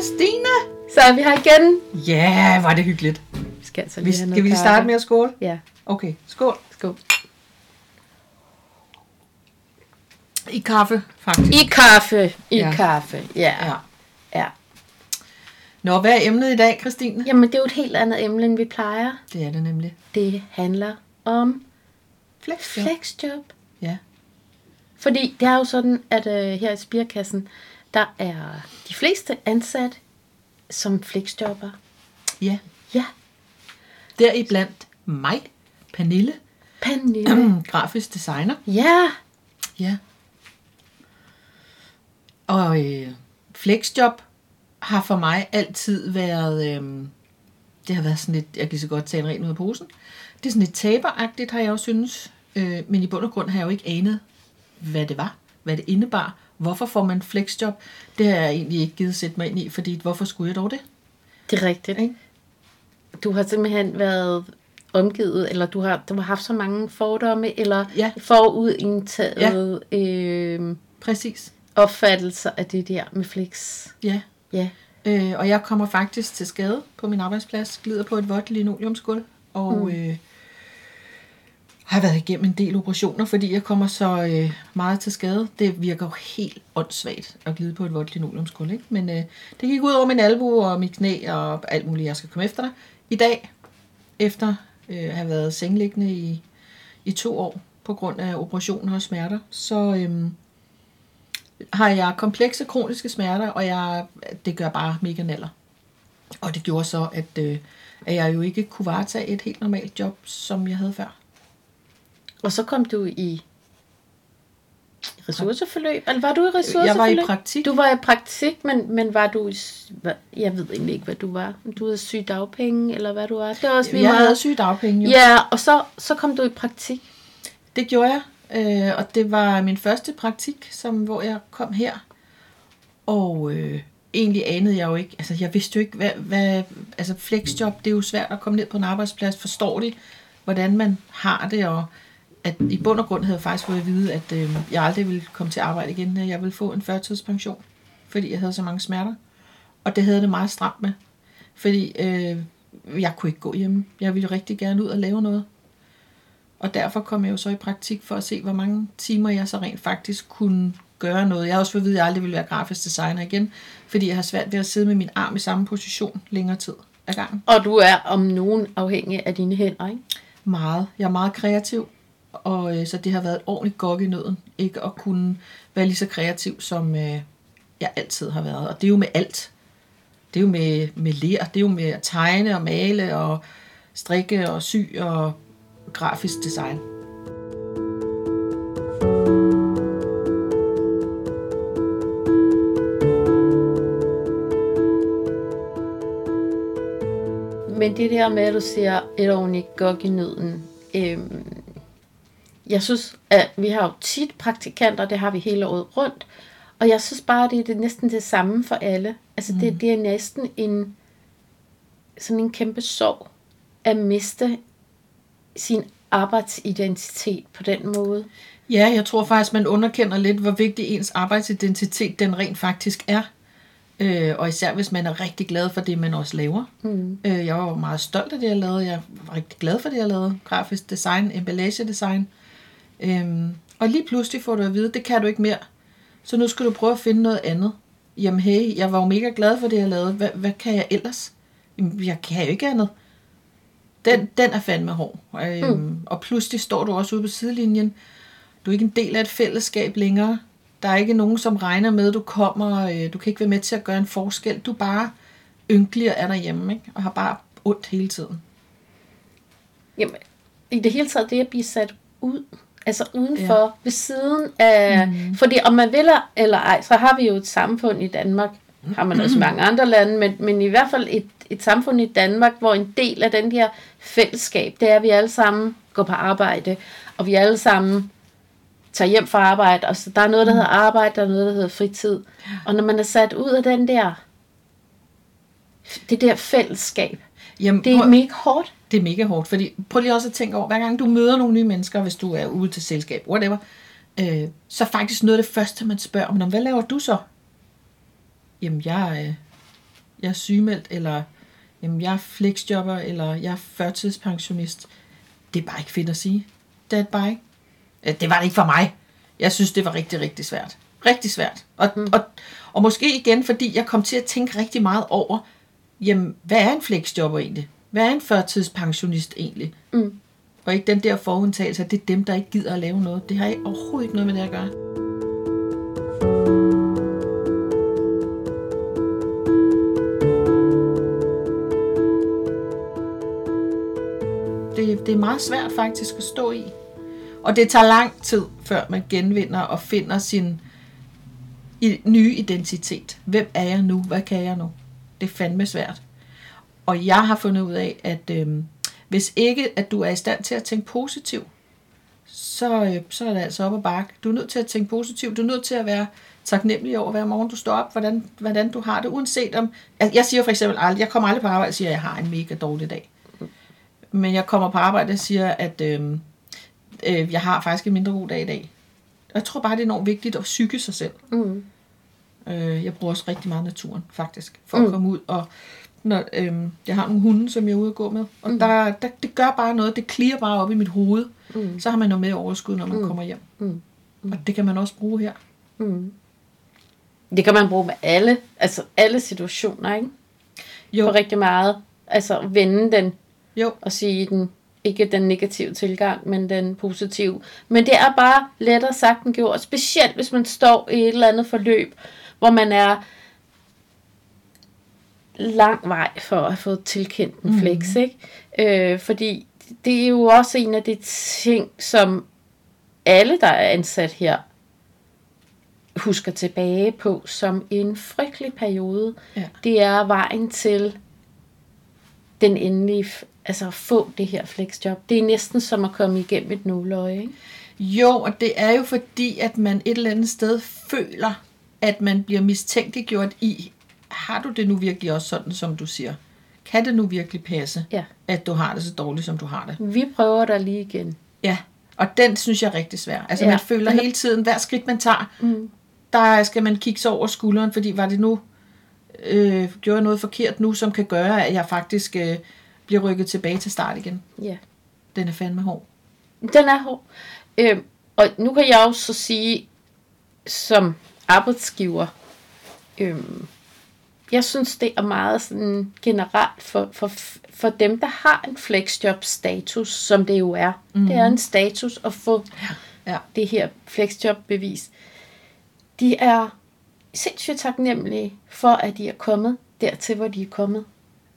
Christina! Så er vi her igen. Ja, var det hyggeligt. Vi skal altså Vi, lige have noget skal vi kaffe. starte med at skåle? Ja, Okay, skål. skål. I kaffe, faktisk. I kaffe, i ja. kaffe. Ja. Ja. ja. Nå, hvad er emnet i dag, Christine? Jamen, det er jo et helt andet emne, end vi plejer. Det er det nemlig. Det handler om Flexjob. flexjob. Ja. Fordi det er jo sådan, at øh, her i Spirkassen, der er de fleste ansat som flexjobber. Ja. Ja, Deriblandt mig, Pernille, Pernille. grafisk designer. ja, Ja. Og øh, flexjob har for mig altid været, øh, det har været sådan lidt, jeg kan så godt tage en ren ud af posen. Det er sådan lidt taberagtigt, har jeg jo synes. Øh, men i bund og grund har jeg jo ikke anet, hvad det var, hvad det indebar. Hvorfor får man flexjob? Det har jeg egentlig ikke givet sætte mig ind i, fordi hvorfor skulle jeg dog det? det er rigtigt. Ikke? Du har simpelthen været omgivet, eller du har, du har haft så mange fordomme, eller Ja. forudindtaget ja. øh, Præcis. opfattelser af det der med flex. Ja. Ja. Øh, og jeg kommer faktisk til skade på min arbejdsplads, glider på et vådt linoleumsgulv, og mm. øh, har været igennem en del operationer, fordi jeg kommer så øh, meget til skade. Det virker jo helt åndssvagt at glide på et vådt linoleumskul, ikke? Men øh, det gik ud over min albu og mit knæ og alt muligt, jeg skal komme efter dig. I dag, efter øh, at have været sengeliggende i, i to år på grund af operationer og smerter, så... Øh, har jeg komplekse kroniske smerter, og jeg, det gør bare mega naller. Og det gjorde så, at, øh, at jeg jo ikke kunne varetage et helt normalt job, som jeg havde før. Og så kom du i ressourceforløb? Eller var du i ressourceforløb? Jeg var i praktik. Du var i praktik, men, men var du i... Jeg ved egentlig ikke, hvad du var. Du havde syg dagpenge, eller hvad du var. Det var også lige Jeg meget. havde sygedagpenge jo. Ja, og så, så kom du i praktik. Det gjorde jeg, øh, og det var min første praktik, som, hvor jeg kom her. Og øh, egentlig anede jeg jo ikke, altså jeg vidste jo ikke, hvad, hvad altså flexjob, det er jo svært at komme ned på en arbejdsplads, forstår de, hvordan man har det, og at i bund og grund havde jeg faktisk fået at vide, at øh, jeg aldrig ville komme til arbejde igen, jeg ville få en førtidspension, fordi jeg havde så mange smerter. Og det havde det meget stramt med, fordi øh, jeg kunne ikke gå hjemme. Jeg ville rigtig gerne ud og lave noget. Og derfor kom jeg jo så i praktik for at se, hvor mange timer jeg så rent faktisk kunne gøre noget. Jeg har også fået at vide, at jeg aldrig ville være grafisk designer igen, fordi jeg har svært ved at sidde med min arm i samme position længere tid ad gangen. Og du er om nogen afhængig af dine hænder, ikke? Meget. Jeg er meget kreativ, og øh, så det har været et ordentligt gok i nøden, ikke at kunne være lige så kreativ, som øh, jeg altid har været. Og det er jo med alt. Det er jo med, med lær, det er jo med at tegne og male og strikke og sy og grafisk design. Men det der med, at du siger et ordentligt gok i nøden. Øhm, jeg synes, at vi har jo tit praktikanter, det har vi hele året rundt. Og jeg synes bare, det er det næsten det samme for alle. Altså mm. det, det er næsten en, sådan en kæmpe sorg at miste sin arbejdsidentitet på den måde. Ja, jeg tror faktisk, man underkender lidt, hvor vigtig ens arbejdsidentitet den rent faktisk er. Øh, og især hvis man er rigtig glad for det, man også laver. Mm. Øh, jeg var meget stolt af det, jeg lavede. Jeg var rigtig glad for det, jeg lavede. Grafisk design, emballagedesign. Øhm, og lige pludselig får du at vide, det kan du ikke mere. Så nu skal du prøve at finde noget andet. Jamen hey, jeg var jo mega glad for det, jeg lavede. Hvad, hvad kan jeg ellers? Jamen, jeg kan jo ikke andet. Den, den er fandme hård. Øhm, mm. Og pludselig står du også ude på sidelinjen. Du er ikke en del af et fællesskab længere. Der er ikke nogen, som regner med, at du kommer. Øh, du kan ikke være med til at gøre en forskel. Du er bare ynkelig og er derhjemme, ikke? og har bare ondt hele tiden. Jamen, i det hele taget, det at blive sat ud, altså udenfor, ja. ved siden af, mm. fordi om man vil eller ej, så har vi jo et samfund i Danmark, har man også i mange andre lande, men, men i hvert fald et, et samfund i Danmark, hvor en del af den her fællesskab, det er, at vi alle sammen går på arbejde, og vi alle sammen tager hjem fra arbejde, og så der er noget, der hedder arbejde, der er noget, der hedder fritid. Og når man er sat ud af den der, det der fællesskab, Jamen, det er prøv- mega hårdt. det er mega hårdt, fordi prøv lige også at tænke over, hver gang du møder nogle nye mennesker, hvis du er ude til selskab, whatever, øh, så faktisk noget af det første, man spørger om, "Nå, hvad laver du så? Jamen, jeg, øh, jeg er sygemeldt, eller jamen, jeg er flexjobber, eller jeg er førtidspensionist. Det er bare ikke fedt at sige. Det er det bare ikke. Det var det ikke for mig. Jeg synes, det var rigtig, rigtig svært. Rigtig svært. Og, mm. og, og måske igen, fordi jeg kom til at tænke rigtig meget over, jamen, hvad er en flexjobber egentlig? Hvad er en førtidspensionist egentlig? Mm. Og ikke den der forudtagelse, at det er dem, der ikke gider at lave noget. Det har ikke overhovedet ikke noget med det at gøre. Det, det er meget svært faktisk at stå i. Og det tager lang tid, før man genvinder og finder sin nye identitet. Hvem er jeg nu? Hvad kan jeg nu? Det er fandme svært. Og jeg har fundet ud af, at øh, hvis ikke at du er i stand til at tænke positivt, så, øh, så er det altså op ad bakke. Du er nødt til at tænke positivt. Du er nødt til at være taknemmelig over hver morgen, du står op, hvordan, hvordan du har det, uanset om... Jeg siger for eksempel aldrig, jeg kommer aldrig på arbejde og siger, at jeg har en mega dårlig dag. Men jeg kommer på arbejde og siger, at øh, øh, jeg har faktisk en mindre god dag i dag. Og jeg tror bare, det er enormt vigtigt at psyke sig selv. Mm. Øh, jeg bruger også rigtig meget naturen, faktisk, for mm. at komme ud. Og når, øh, jeg har nogle hunde, som jeg er ude at gå med. Og mm. der, der, det gør bare noget. Det klirer bare op i mit hoved. Mm. Så har man noget med overskud, når man Mm. kommer hjem. Mm. Og det kan man også bruge her. Mm. Det kan man bruge med alle, altså alle situationer, ikke? Jo, På rigtig meget. Altså vende den jo. og sige den, ikke den negative tilgang, men den positive. Men det er bare lettere sagt end gjort, specielt hvis man står i et eller andet forløb, hvor man er lang vej for at få tilkendt en Mhm. flex, ikke? Øh, fordi det er jo også en af de ting, som alle, der er ansat her, husker tilbage på som en frygtelig periode. Ja. Det er vejen til den endelige, altså at få det her flexjob. Det er næsten som at komme igennem et nåløje, ikke? Jo, og det er jo fordi, at man et eller andet sted føler, at man bliver mistænkeliggjort i, har du det nu virkelig også sådan, som du siger? Kan det nu virkelig passe, Ja. at du har det så dårligt, som du har det? Vi prøver der lige igen. Ja, og den synes jeg er rigtig svær. Altså Ja. man føler er- hele tiden, hver skridt man tager, Mm. der skal man kigge sig over skulderen, fordi var det nu, øh, gjorde jeg noget forkert nu, som kan gøre, at jeg faktisk øh, bliver rykket tilbage til start igen. Ja. Den er fandme hård. Den er hård. Øhm, og nu kan jeg jo så sige, som arbejdsgiver, øhm, jeg synes, det er meget sådan generelt for, for, for dem, der har en flexjob-status, som det jo er. Mm. Det er en status at få Ja. det her flexjob-bevis. De er sindssygt taknemmelige for, at de er kommet dertil, hvor de er kommet.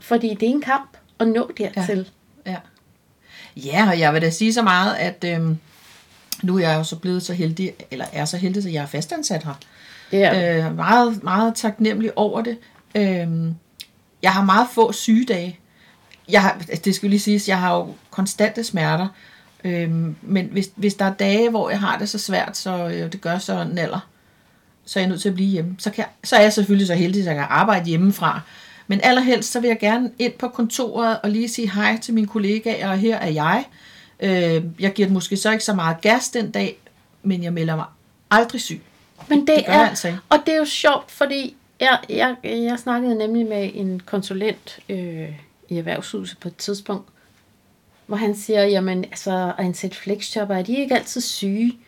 Fordi det er en kamp at nå dertil. Ja. Ja, og jeg vil da sige så meget, at øhm, nu er jeg jo så blevet så heldig, eller er så heldig, at jeg er fastansat her. Er, Øh, meget, meget taknemmelig over det. Øhm, jeg har meget få sygedage. Jeg har, det skal lige siges, jeg har jo konstante smerter. Øhm, men hvis, hvis der er dage, hvor jeg har det så svært, så øh, det gør så naller, så er jeg nødt til at blive hjemme. Så, kan så er jeg selvfølgelig så heldig, at jeg kan arbejde hjemmefra. Men allerhelst, så vil jeg gerne ind på kontoret og lige sige hej til mine kollegaer, og her er jeg. Øh, jeg giver den måske så ikke så meget gas den dag, men jeg melder mig aldrig syg. Men det, det gør er, jeg altså ikke. og det er jo sjovt, fordi jeg, jeg, jeg snakkede nemlig med en konsulent øh, i erhvervshuset på et tidspunkt, hvor han siger, jamen altså, at ansætte flexjobber, er de ikke altid syge?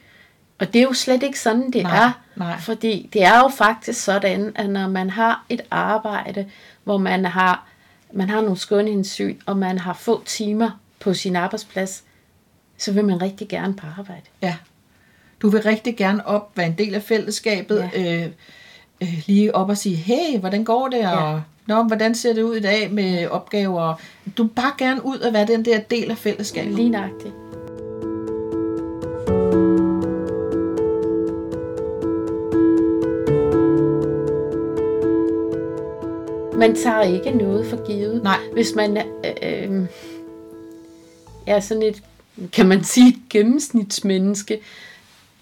Og det er jo slet ikke sådan, det Nej, er. nej. Fordi det er jo faktisk sådan, at når man har et arbejde, hvor man har, man har nogle skønhedssyn, og man har få timer på sin arbejdsplads, så vil man rigtig gerne på arbejde. Ja. Du vil rigtig gerne op, være en del af fællesskabet, ja. øh, øh, lige op og sige, hey, hvordan går det, og Ja. Nå, hvordan ser det ud i dag med opgaver? Du vil bare gerne ud og være den der del af fællesskabet. Lige nøjagtigt. Man tager ikke noget for givet. Nej. Hvis man øh, øh, er sådan et, kan man sige, gennemsnitsmenneske,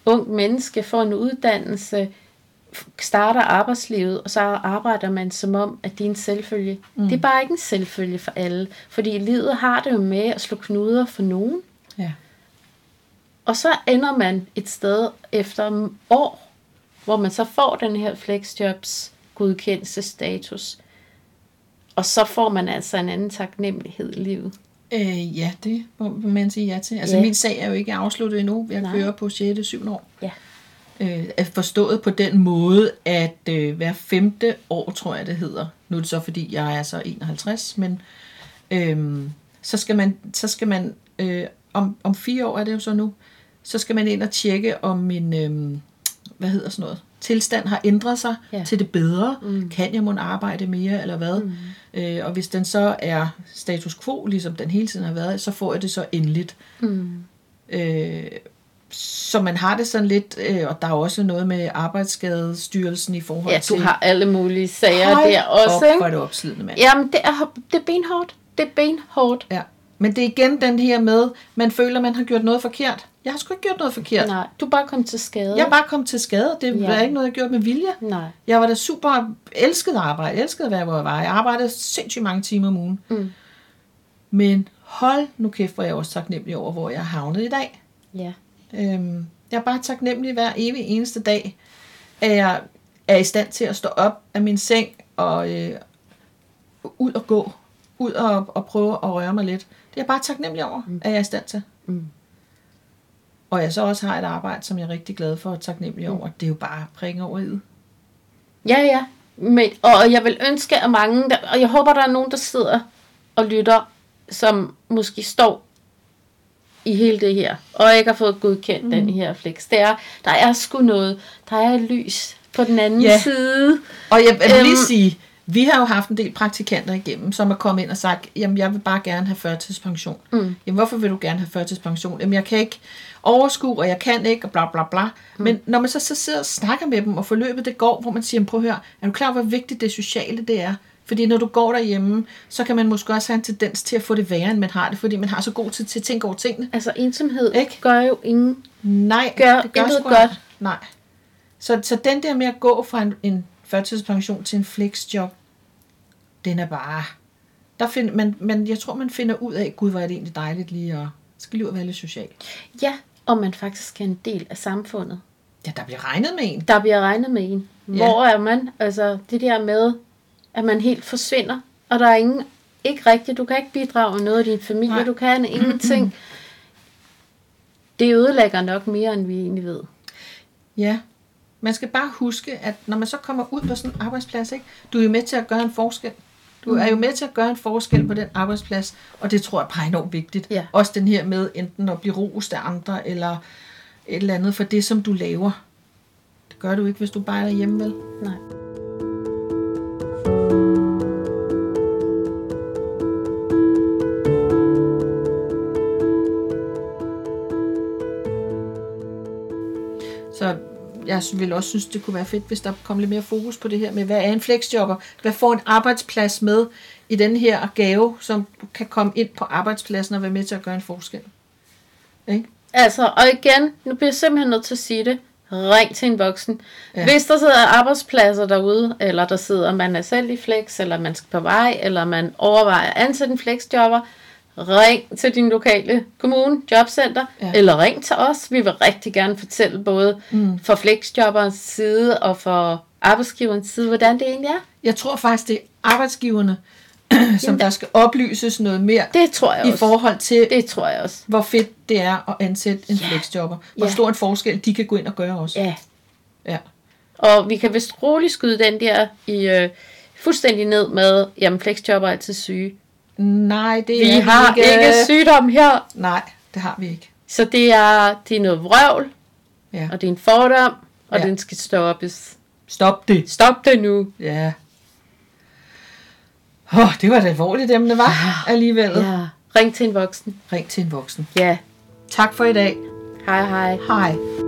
ung menneske, får en uddannelse, starter arbejdslivet, og så arbejder man som om, at det er en selvfølge. Mm. Det er bare ikke en selvfølge for alle, fordi livet har det jo med at slå knuder for nogen. Ja. Og så ender man et sted efter år, hvor man så får den her flexjobs godkendelsestatus. Og så får man altså en anden taknemmelighed i livet. Øh, ja, det må man sige ja til. Altså, Ja. min sag er jo ikke afsluttet endnu. Jeg Nej. kører på 6. 7. år. Ja. Øh, er forstået på den måde, at øh, hver femte år, tror jeg det hedder. Nu er det så, fordi jeg er så 51, men øh, så skal man, så skal man øh, om, om fire år er det jo så nu, så skal man ind og tjekke, om min, øh, hvad hedder sådan noget, tilstand har ændret sig Ja. ja. til det bedre. Mm. Kan jeg må arbejde mere, eller hvad? Mm. Øh, og hvis den så er status quo, ligesom den hele tiden har været, så får jeg det så endeligt. Mm. Øh, så man har det sådan lidt, øh, og der er også noget med arbejdsskadestyrelsen i forhold Ja, til... du har alle mulige sager Hold der også, op, ikke? hvor er det opslidende, mand. Jamen, det er, det er benhårdt. Det er benhårdt. Ja. Men det er igen den her med, man føler, man har gjort noget forkert. Jeg har sgu ikke gjort noget forkert. Nej, du er bare kommet til skade. Jeg er bare kommet til skade. Det Ja. er ikke noget, jeg gjort med vilje. Nej. Jeg var da super elsket at arbejde, elskede at være, hvor jeg var. Jeg arbejdede sindssygt mange timer om ugen. Mm. Men hold nu kæft, hvor er jeg også taknemmelig over, hvor jeg er havnet i dag. Ja. Øhm, jeg er bare taknemmelig hver evig eneste dag, at jeg er i stand til at stå op af min seng og øh, ud og gå. Ud og, og prøve at røre mig lidt. Det er jeg bare taknemmelig over, mm. at jeg er i stand til. Mm. Og jeg så også har et arbejde, som jeg er rigtig glad for og taknemmelig over. Det er jo bare prikken over i. Ja, ja. Men, og jeg vil ønske, at mange, der, og jeg håber, der er nogen, der sidder og lytter, som måske står i hele det her, og ikke har fået godkendt mm. den her flex. Det er, der er sgu noget, der er et lys på den anden Ja. side. Og jeg vil lige Øhm. sige, vi har jo haft en del praktikanter igennem, som er kommet ind og sagt, jamen jeg vil bare gerne have førtidspension. Mm. Jamen hvorfor vil du gerne have førtidspension? Jamen jeg kan ikke overskue, og jeg kan ikke, og bla bla bla. Mm. Men når man så, så sidder og snakker med dem, og forløbet det går, hvor man siger, "Jamen, prøv at høre, er du klar over, hvor vigtigt det sociale det er? Fordi når du går derhjemme, så kan man måske også have en tendens til at få det værre, end man har det, fordi man har så god tid til at tænke over tingene. Altså ensomhed Ikke? gør jo ingen. Nej, Gør det gør intet godt. Nej. Så, så den der med at gå fra en, en førtidspension til en flexjob, den er bare... Der find, man, man, jeg tror, man finder ud af, gud, hvor er det egentlig dejligt lige at skal lige ud og være lidt social. Ja, og man faktisk er en del af samfundet. Ja, der bliver regnet med en. Der bliver regnet med en. Ja. Hvor er man? Altså det der med, at man helt forsvinder, og der er ingen, ikke rigtigt, du kan ikke bidrage med noget af din familie, Nej. du kan ingenting. Det ødelægger nok mere, end vi egentlig ved. Ja. Man skal bare huske, at når man så kommer ud på sådan en arbejdsplads, ikke, du er jo med til at gøre en forskel. Du er jo med til at gøre en forskel på den arbejdsplads, og det tror jeg bare er enormt vigtigt. Ja. Også den her med enten at blive rost af andre, eller et eller andet for det, som du laver. Det gør du ikke, hvis du bare er derhjemme, vel? Nej. Jeg vil også synes, det kunne være fedt, hvis der kom lidt mere fokus på det her med, hvad er en flexjobber? Hvad får en arbejdsplads med i den her gave, som kan komme ind på arbejdspladsen og være med til at gøre en forskel? Ikke? Altså, og igen, nu bliver jeg simpelthen nødt til at sige det. Ring til en voksen. Ja. Ja. Hvis der sidder arbejdspladser derude, eller der sidder, man er selv i flex, eller man skal på vej, eller man overvejer at ansætte en flexjobber, ring til din lokale kommune, jobcenter, Ja. eller ring til os. Vi vil rigtig gerne fortælle både mm. for flexjobberens side og for arbejdsgiverens side, hvordan det egentlig er. Jeg tror faktisk, det er arbejdsgiverne, som der skal oplyses noget mere Det tror jeg i også. forhold til, Det tror jeg også. hvor fedt det er at ansætte en Ja. flexjobber. Hvor Ja. stor en forskel de kan gå ind og gøre også. Ja. Ja. Og vi kan vist roligt skyde den der i øh, fuldstændig ned med, jamen flexjobber er altid syge. Nej, det Vi er har ikke, ikke sygdom her, Nej, det har vi ikke. så det er, det er noget vrøvl, Ja. og det er en fordom, og Ja. den skal stoppes. Stop det. Stop det nu. Ja. Oh, det var et alvorligt emne, var alligevel. Ja. Ja. Ring til en voksen. Ring til en voksen. Ja. Tak for i dag. Hej hej. Hej.